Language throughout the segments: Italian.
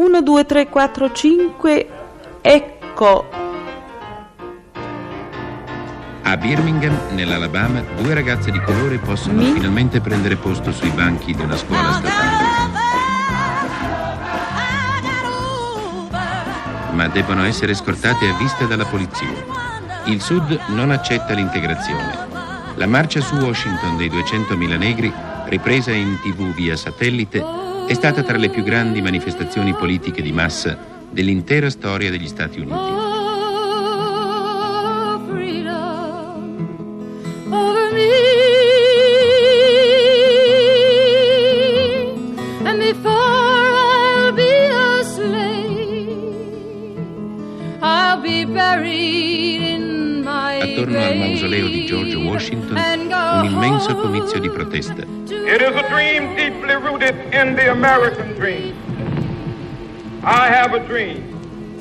1, 2, 3, 4, 5, ecco. A Birmingham, nell'Alabama, due ragazze di colore possono Mi? finalmente prendere posto sui banchi di una scuola statale. Ma debbono essere scortate a vista dalla polizia. Il Sud non accetta l'integrazione. La marcia su Washington dei 200.000 negri, ripresa in tv via satellite, è stata tra le più grandi manifestazioni politiche di massa dell'intera storia degli Stati Uniti. Attorno al mausoleo di George Washington, un immenso comizio di protesta. It is a dream deeply in the American dream. I have a dream.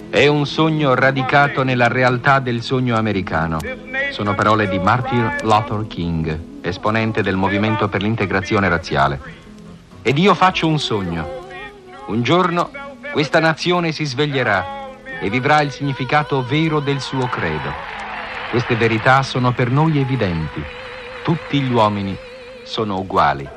È un sogno radicato nella realtà del sogno americano. Sono parole di Martin Luther King, esponente del movimento per l'integrazione razziale. Ed io faccio un sogno. Un giorno questa nazione si sveglierà e vivrà il significato vero del suo credo. Queste verità sono per noi evidenti. Tutti gli uomini sono uguali.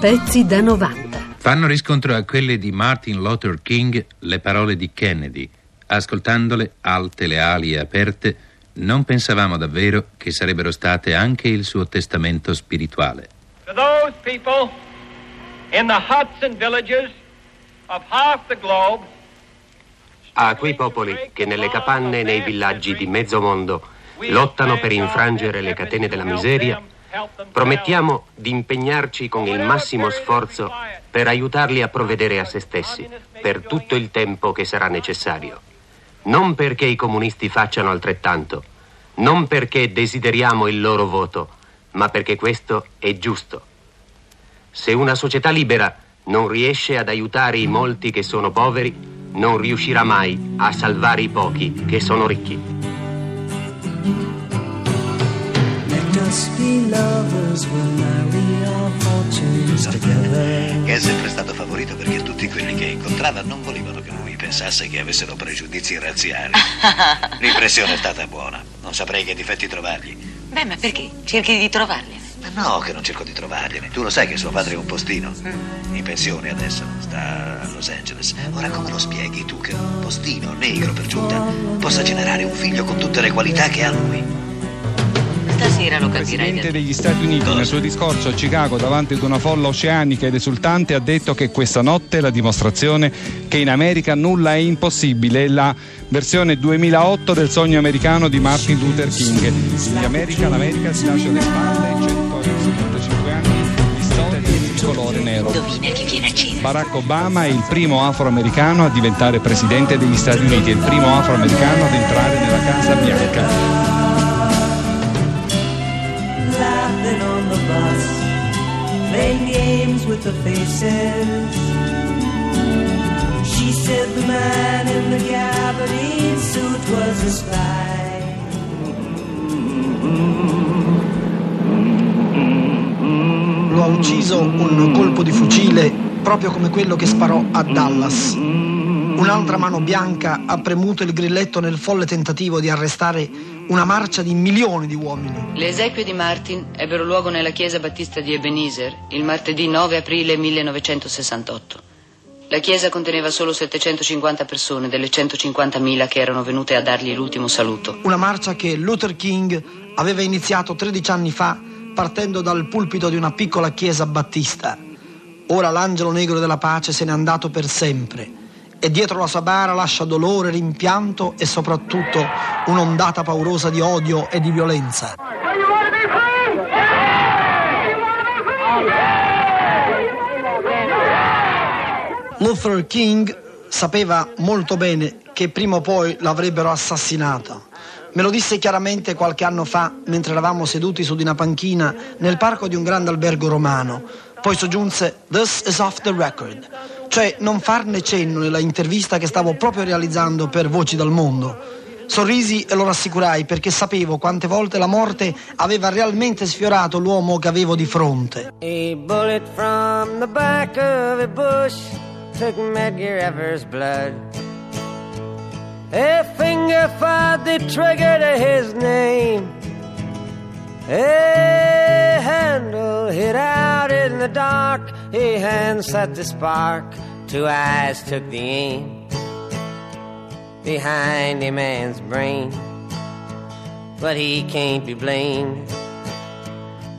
Pezzi da 90. Fanno riscontro a quelle di Martin Luther King le parole di Kennedy. Ascoltandole, alte le ali e aperte, non pensavamo davvero che sarebbero state anche il suo testamento spirituale. To those people in the huts and villages of half the globe, a quei popoli che nelle capanne e nei villaggi di mezzo mondo lottano per infrangere le catene della miseria, promettiamo di impegnarci con il massimo sforzo per aiutarli a provvedere a se stessi per tutto il tempo che sarà necessario. Non perché i comunisti facciano altrettanto, non perché desideriamo il loro voto, ma perché questo è giusto. Se una società libera non riesce ad aiutare i molti che sono poveri, non riuscirà mai a salvare i pochi che sono ricchi. Che è sempre stato favorito perché tutti quelli che incontrava non volevano che lui pensasse che avessero pregiudizi razziali. L'impressione è stata buona. Non saprei che difetti trovargli. Beh, ma perché? Cerchi di trovarli. Ma no, che non cerco di trovargliene. Tu lo sai che suo padre è un postino. In pensione adesso, sta a Los Angeles. Ora come lo spieghi tu che un postino negro per giunta possa generare un figlio con tutte le qualità che ha lui? Stasera lo Il capirai. Presidente degli Stati Uniti nel suo discorso a Chicago davanti ad una folla oceanica ed esultante ha detto che questa notte è la dimostrazione che in America nulla è impossibile, è la versione 2008 del sogno americano di Martin Luther King. In America l'America si lascia alle spalle 155 anni di storia di colore nero. Barack Obama è il primo afroamericano a diventare presidente degli Stati Uniti, è il primo afroamericano ad entrare nella Casa Bianca. The faces. She said the man in the gabardine suit was a spy. Lo ha ucciso un colpo di fucile proprio come quello che sparò a Dallas. Un'altra mano bianca ha premuto il grilletto nel folle tentativo di arrestare una marcia di milioni di uomini. Le esequie di Martin ebbero luogo nella chiesa battista di Ebenezer il martedì 9 aprile 1968. La chiesa conteneva solo 750 persone delle 150.000 che erano venute a dargli l'ultimo saluto. Una marcia che Luther King aveva iniziato 13 anni fa partendo dal pulpito di una piccola chiesa battista. Ora l'angelo negro della pace se n'è andato per sempre e dietro la sua bara lascia dolore, rimpianto e soprattutto un'ondata paurosa di odio e di violenza. Luther King sapeva molto bene che prima o poi l'avrebbero assassinato. Me lo disse chiaramente qualche anno fa mentre eravamo seduti su di una panchina nel parco di un grande albergo romano. Poi soggiunse This is off the record, cioè non farne cenno nella intervista che stavo proprio realizzando per Voci dal Mondo. Sorrisi e lo rassicurai perché sapevo quante volte la morte aveva realmente sfiorato l'uomo che avevo di fronte. A bullet from the back of a bush took Medgar Evers' blood. A finger fired the trigger to his name. A handle hit out in the dark. A hand set the spark. Two eyes took the aim behind a man's brain. But he can't be blamed.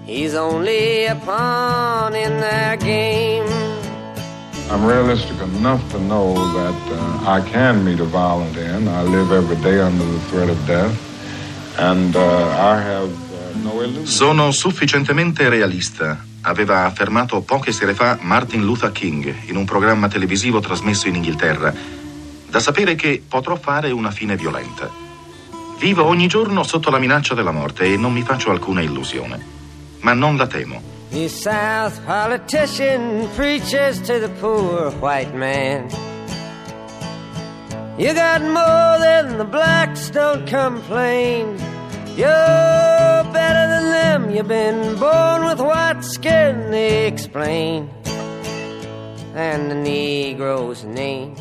He's only a pawn in their game. I'm realistic enough to know that uh, I can meet a violent end. I live every day under the threat of death, and uh, I have uh, no illusion. Sono sufficientemente realista, aveva affermato poche sere fa Martin Luther King in un programma televisivo trasmesso in Inghilterra, da sapere che potrò fare una fine violenta. Vivo ogni giorno sotto la minaccia della morte e non mi faccio alcuna illusione, ma non la temo. The South politician preaches to the poor white man. You got more than the blacks, don't complain. You're better than them, you've been born with white skin, they explain. And the Negro's name.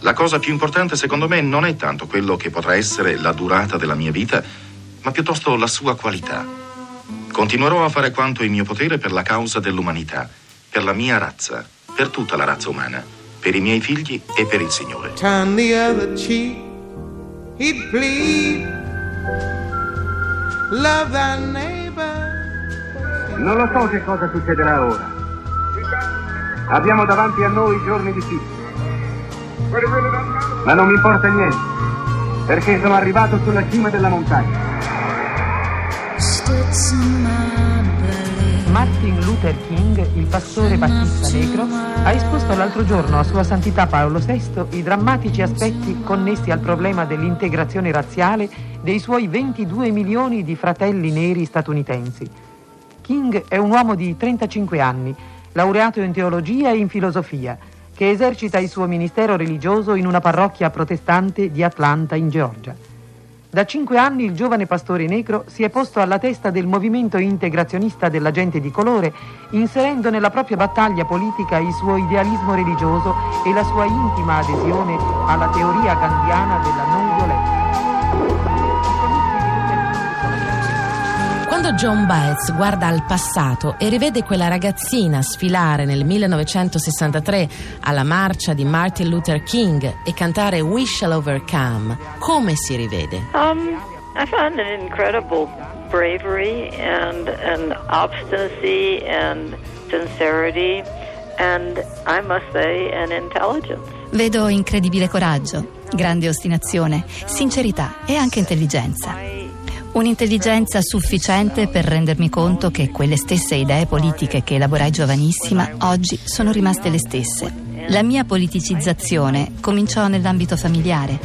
La cosa più importante secondo me non è tanto quello che potrà essere la durata della mia vita, ma piuttosto la sua qualità. Continuerò a fare quanto in mio potere per la causa dell'umanità, per la mia razza, per tutta la razza umana, per i miei figli e per il Signore. Turn the other cheek, he'd plead. Love thy neighbor. Non lo so che cosa succederà ora. Abbiamo davanti a noi giorni difficili. Ma non mi importa niente, perché sono arrivato sulla cima della montagna. Martin Luther King, il pastore battista negro, ha esposto l'altro giorno a Sua Santità Paolo VI i drammatici aspetti connessi al problema dell'integrazione razziale dei suoi 22 milioni di fratelli neri statunitensi. King è un uomo di 35 anni, laureato in teologia e in filosofia, che esercita il suo ministero religioso in una parrocchia protestante di Atlanta, in Georgia. Da cinque anni il giovane pastore negro si è posto alla testa del movimento integrazionista della gente di colore, inserendo nella propria battaglia politica il suo idealismo religioso e la sua intima adesione alla teoria gandiana della non violenza. Quando John Baez guarda al passato e rivede quella ragazzina sfilare nel 1963 alla marcia di Martin Luther King e cantare We Shall Overcome, come si rivede? Um, I found an incredible bravery and an obstinacy and sincerity and I must say an intelligence. Vedo incredibile coraggio, grande ostinazione, sincerità e anche intelligenza. Un'intelligenza sufficiente per rendermi conto che quelle stesse idee politiche che elaborai giovanissima oggi sono rimaste le stesse. La mia politicizzazione cominciò nell'ambito familiare.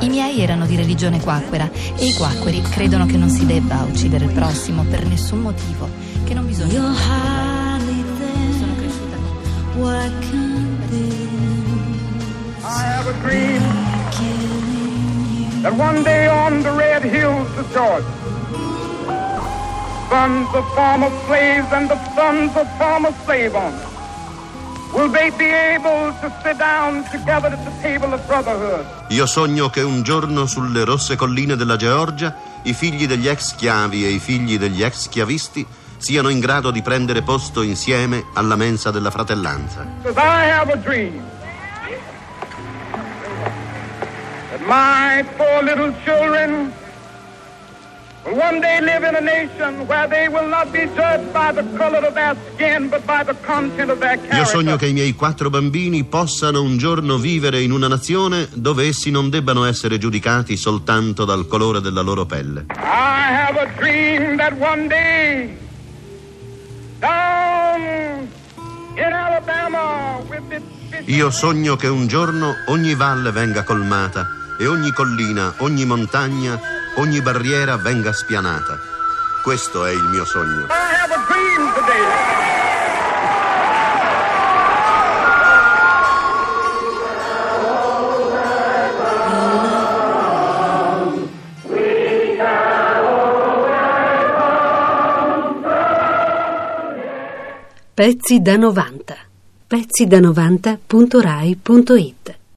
I miei erano di religione quacquera e i quacqueri credono che non si debba uccidere il prossimo per nessun motivo, che non bisogna... that one day on the red hills of Georgia, sons of former slaves and the sons of former slave owners will they be able to sit down together at the table of brotherhood. Io sogno che un giorno sulle rosse colline della Georgia i figli degli ex schiavi e i figli degli ex schiavisti siano in grado di prendere posto insieme alla mensa della fratellanza. Because I have a dream my four little children will one day live in a nation where they will not be judged by the color of their skin, but by the content of their Io character. sogno che i miei quattro bambini possano un giorno vivere in una nazione dove essi non debbano essere giudicati soltanto dal colore della loro pelle. I have a dream that one day, down in Alabama, with its Io sogno che un giorno ogni valle venga colmata e ogni collina, ogni montagna, ogni barriera venga spianata. Questo è il mio sogno. Pezzi da 90. Pezzi da 90.rai.it